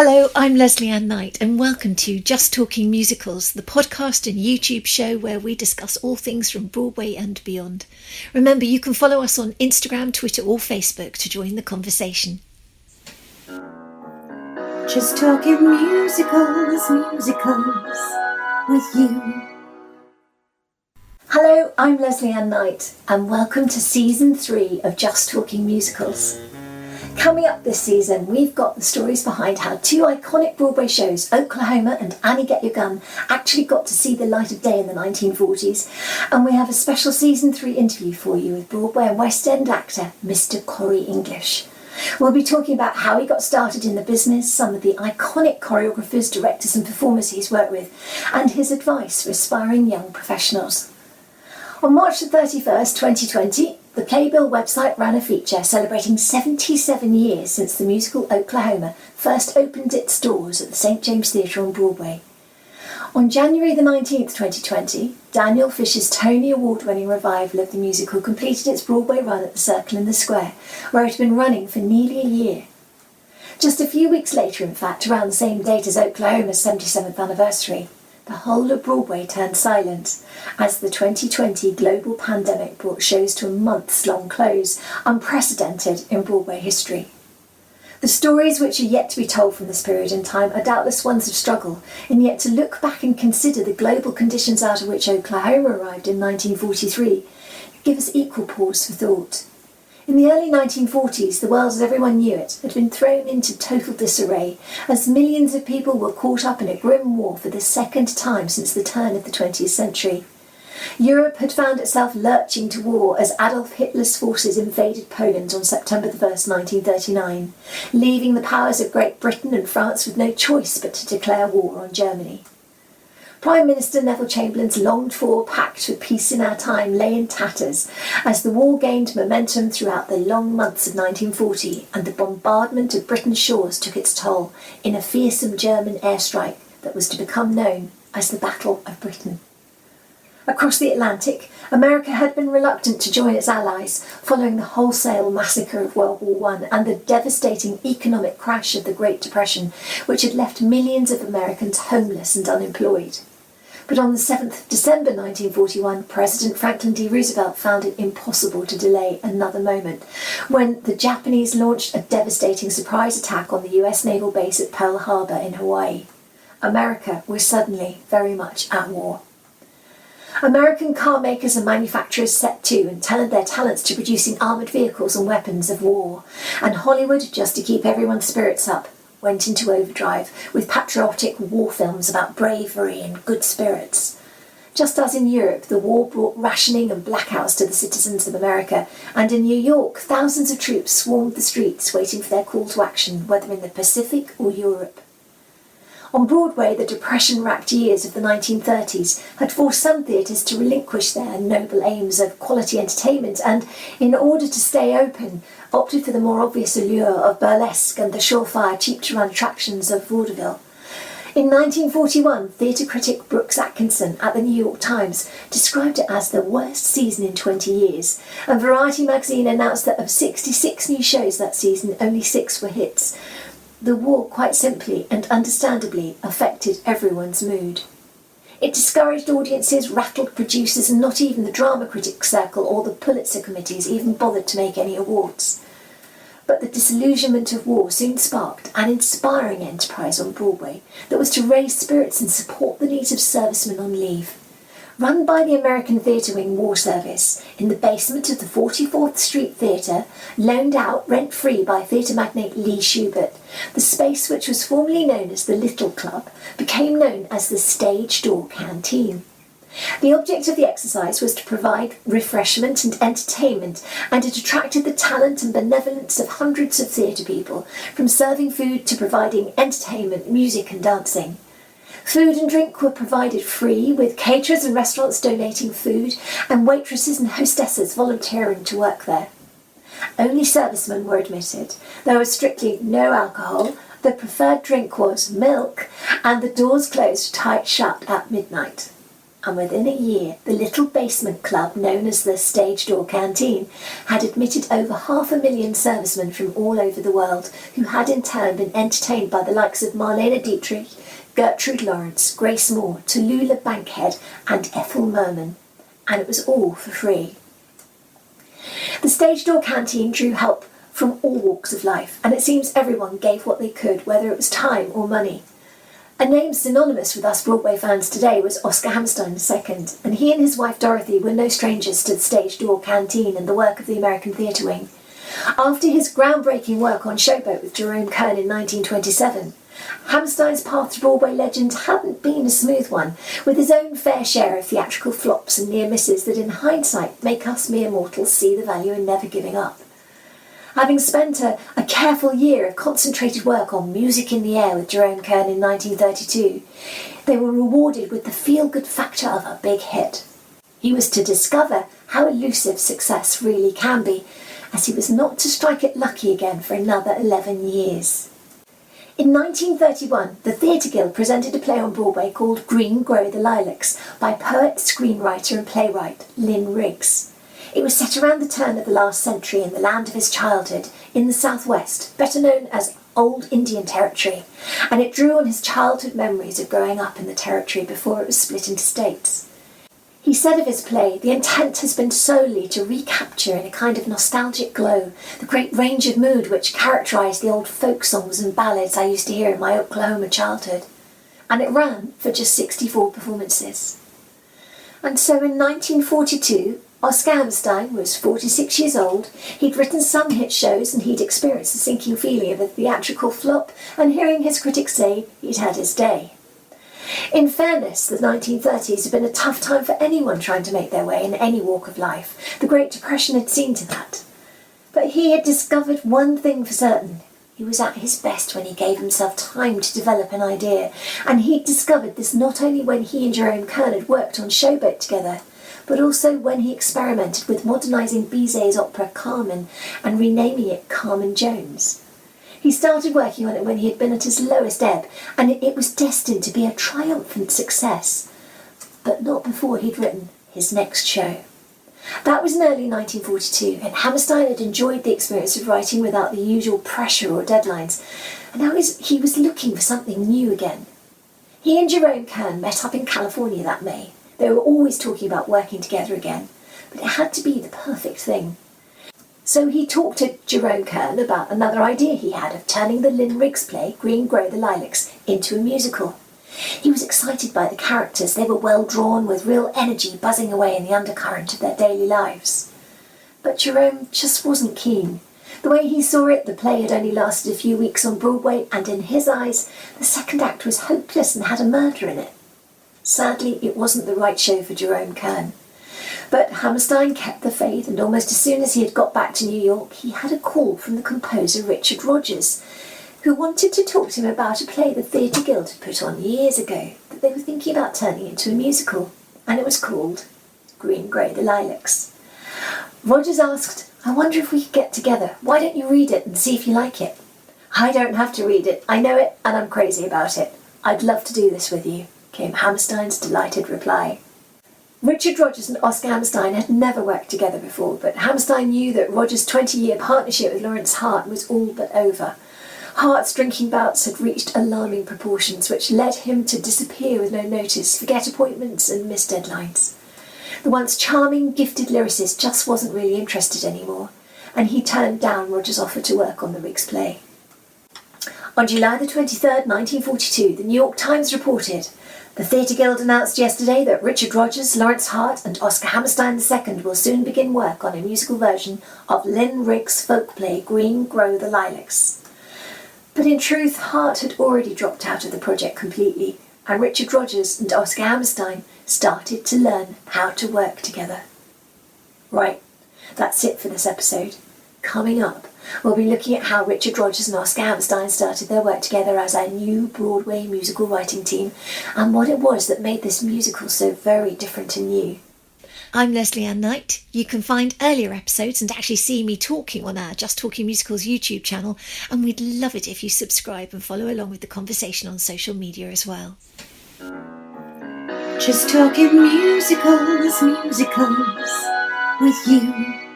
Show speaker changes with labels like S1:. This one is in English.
S1: Hello, I'm Lesley Ann Knight, and welcome to Just Talking Musicals, the podcast and YouTube show where we discuss all things from Broadway and beyond. Remember, you can follow us on Instagram, Twitter, or Facebook to join the conversation.
S2: Just talking musicals, musicals with you.
S1: Hello, I'm Lesley Ann Knight, and welcome to season three of Just Talking Musicals. Coming up this season, we've got the stories behind how two iconic Broadway shows, Oklahoma and Annie Get Your Gun, actually got to see the light of day in the 1940s. And we have a special season three interview for you with Broadway and West End actor Mr. Corey English. We'll be talking about how he got started in the business, some of the iconic choreographers, directors, and performers he's worked with, and his advice for aspiring young professionals. On March the 31st, 2020, the Playbill website ran a feature celebrating 77 years since the musical Oklahoma first opened its doors at the St. James Theatre on Broadway. On January the 19th, 2020, Daniel Fish's Tony Award winning revival of the musical completed its Broadway run at the Circle in the Square, where it had been running for nearly a year. Just a few weeks later, in fact, around the same date as Oklahoma's 77th anniversary, the whole of Broadway turned silent as the 2020 global pandemic brought shows to a months long close, unprecedented in Broadway history. The stories which are yet to be told from this period in time are doubtless ones of struggle, and yet to look back and consider the global conditions out of which Oklahoma arrived in 1943 give us equal pause for thought. In the early 1940s, the world as everyone knew it had been thrown into total disarray as millions of people were caught up in a grim war for the second time since the turn of the 20th century. Europe had found itself lurching to war as Adolf Hitler's forces invaded Poland on September 1, 1939, leaving the powers of Great Britain and France with no choice but to declare war on Germany. Prime Minister Neville Chamberlain's longed for pact for peace in our time lay in tatters as the war gained momentum throughout the long months of 1940 and the bombardment of Britain's shores took its toll in a fearsome German airstrike that was to become known as the Battle of Britain. Across the Atlantic, America had been reluctant to join its allies following the wholesale massacre of World War I and the devastating economic crash of the Great Depression, which had left millions of Americans homeless and unemployed. But on the 7th of December 1941, President Franklin D. Roosevelt found it impossible to delay another moment when the Japanese launched a devastating surprise attack on the US naval base at Pearl Harbor in Hawaii. America was suddenly very much at war. American car makers and manufacturers set to and turned their talents to producing armoured vehicles and weapons of war. And Hollywood, just to keep everyone's spirits up, went into overdrive with patriotic war films about bravery and good spirits. Just as in Europe, the war brought rationing and blackouts to the citizens of America, and in New York, thousands of troops swarmed the streets waiting for their call to action, whether in the Pacific or Europe. On Broadway, the depression racked years of the 1930s had forced some theatres to relinquish their noble aims of quality entertainment and, in order to stay open, opted for the more obvious allure of burlesque and the surefire, cheap to run attractions of vaudeville. In 1941, theatre critic Brooks Atkinson at the New York Times described it as the worst season in 20 years, and Variety magazine announced that of 66 new shows that season, only six were hits, the war, quite simply and understandably, affected everyone's mood. It discouraged audiences, rattled producers, and not even the Drama Critics Circle or the Pulitzer committees even bothered to make any awards. But the disillusionment of war soon sparked an inspiring enterprise on Broadway that was to raise spirits and support the needs of servicemen on leave run by the American Theatre Wing War Service in the basement of the 44th Street Theatre, loaned out rent free by theatre magnate Lee Shubert. The space, which was formerly known as the Little Club, became known as the Stage Door Canteen. The object of the exercise was to provide refreshment and entertainment, and it attracted the talent and benevolence of hundreds of theatre people, from serving food to providing entertainment, music, and dancing. Food and drink were provided free, with caterers and restaurants donating food, and waitresses and hostesses volunteering to work there. Only servicemen were admitted. There was strictly no alcohol. The preferred drink was milk, and the doors closed tight shut at midnight. and within a year, the little basement club known as the Stage Door Canteen had admitted over half a million servicemen from all over the world, who had in turn been entertained by the likes of Marlene Dietrich, Gertrude Lawrence, Grace Moore, Tallulah Bankhead, and Ethel Merman. And it was all for free. The Stage Door Canteen drew help from all walks of life, and it seems everyone gave what they could, whether it was time or money. A name synonymous with us Broadway fans today was Oscar Hammerstein II, and he and his wife Dorothy were no strangers to the Stage Door Canteen and the work of the American Theatre Wing. After his groundbreaking work on Showboat with Jerome Kern in 1927, Hammerstein's path to Broadway legend hadn't been a smooth one, with his own fair share of theatrical flops and near misses that in hindsight make us mere mortals see the value in never giving up. Having spent a, a careful year of concentrated work on Music in the Air with Jerome Kern in 1932, they were rewarded with the feel good factor of a big hit. He was to discover how elusive success really can be, as he was not to strike it lucky again for another 11 years. In 1931, the Theatre Guild presented a play on Broadway called Green Grow the Lilacs by poet, screenwriter, and playwright Lynn Riggs. It was set around the turn of the last century in the land of his childhood, in the southwest, better known as Old Indian Territory, and it drew on his childhood memories of growing up in the territory before it was split into states. He said of his play, the intent has been solely to recapture in a kind of nostalgic glow the great range of mood which characterised the old folk songs and ballads I used to hear in my Oklahoma childhood. And it ran for just 64 performances. And so in 1942, Oscar Hammerstein was 46 years old. He'd written some hit shows and he'd experienced the sinking feeling of a theatrical flop, and hearing his critics say he'd had his day. In fairness, the 1930s had been a tough time for anyone trying to make their way in any walk of life. The Great Depression had seen to that. But he had discovered one thing for certain. He was at his best when he gave himself time to develop an idea, and he'd discovered this not only when he and Jerome Kern had worked on Showboat together, but also when he experimented with modernising Bizet's opera Carmen and renaming it Carmen Jones. He started working on it when he had been at his lowest ebb, and it, was destined to be a triumphant success. But not before he'd written his next show. That was in early 1942, and Hammerstein had enjoyed the experience of writing without the usual pressure or deadlines, and now he was looking for something new again. He and Jerome Kern met up in California that May, they were always talking about working together again, but it had to be the perfect thing. So he talked to Jerome Kern about another idea he had of turning the Lynn Riggs play, Green Grow the Lilacs, into a musical. He was excited by the characters. They were well drawn, with real energy buzzing away in the undercurrent of their daily lives. But Jerome just wasn't keen. The way he saw it, the play had only lasted a few weeks on Broadway, and in his eyes, the second act was hopeless and had a murder in it. Sadly, it wasn't the right show for Jerome Kern. But Hammerstein kept the faith, and almost as soon as he had got back to New York, he had a call from the composer Richard Rodgers, who wanted to talk to him about a play the Theatre Guild had put on years ago that they were thinking about turning into a musical, and it was called Green Grow the Lilacs. Rodgers asked, I wonder if we could get together. Why don't you read it and see if you like it? I don't have to read it. I know it, and I'm crazy about it. I'd love to do this with you came Hammerstein's delighted reply. Richard Rodgers and Oscar Hammerstein had never worked together before, but Hammerstein knew that Rodgers' 20 year partnership with Lorenz Hart was all but over. Hart's drinking bouts had reached alarming proportions, which led him to disappear with no notice, forget appointments, and miss deadlines. The once charming, gifted lyricist just wasn't really interested anymore, and he turned down Rodgers' offer to work on the Riggs play. On July the 23rd, 1942, the New York Times reported the Theatre Guild announced yesterday that Richard Rodgers, Lorenz Hart, and Oscar Hammerstein II will soon begin work on a musical version of Lynn Riggs' folk play Green Grow the Lilacs. But in truth, Hart had already dropped out of the project completely, and Richard Rodgers and Oscar Hammerstein started to learn how to work together. Right, that's it for this episode. Coming up, We'll be looking at how Richard Rodgers and Oscar Hammerstein started their work together as a new Broadway musical writing team and what it was that made this musical so very different and new.
S3: I'm Lesley Ann Knight. You can find earlier episodes and actually see me talking on our Just Talking Musicals YouTube channel, and we'd love it if you subscribe and follow along with the conversation on social media as well.
S2: Just talking musicals, musicals with you.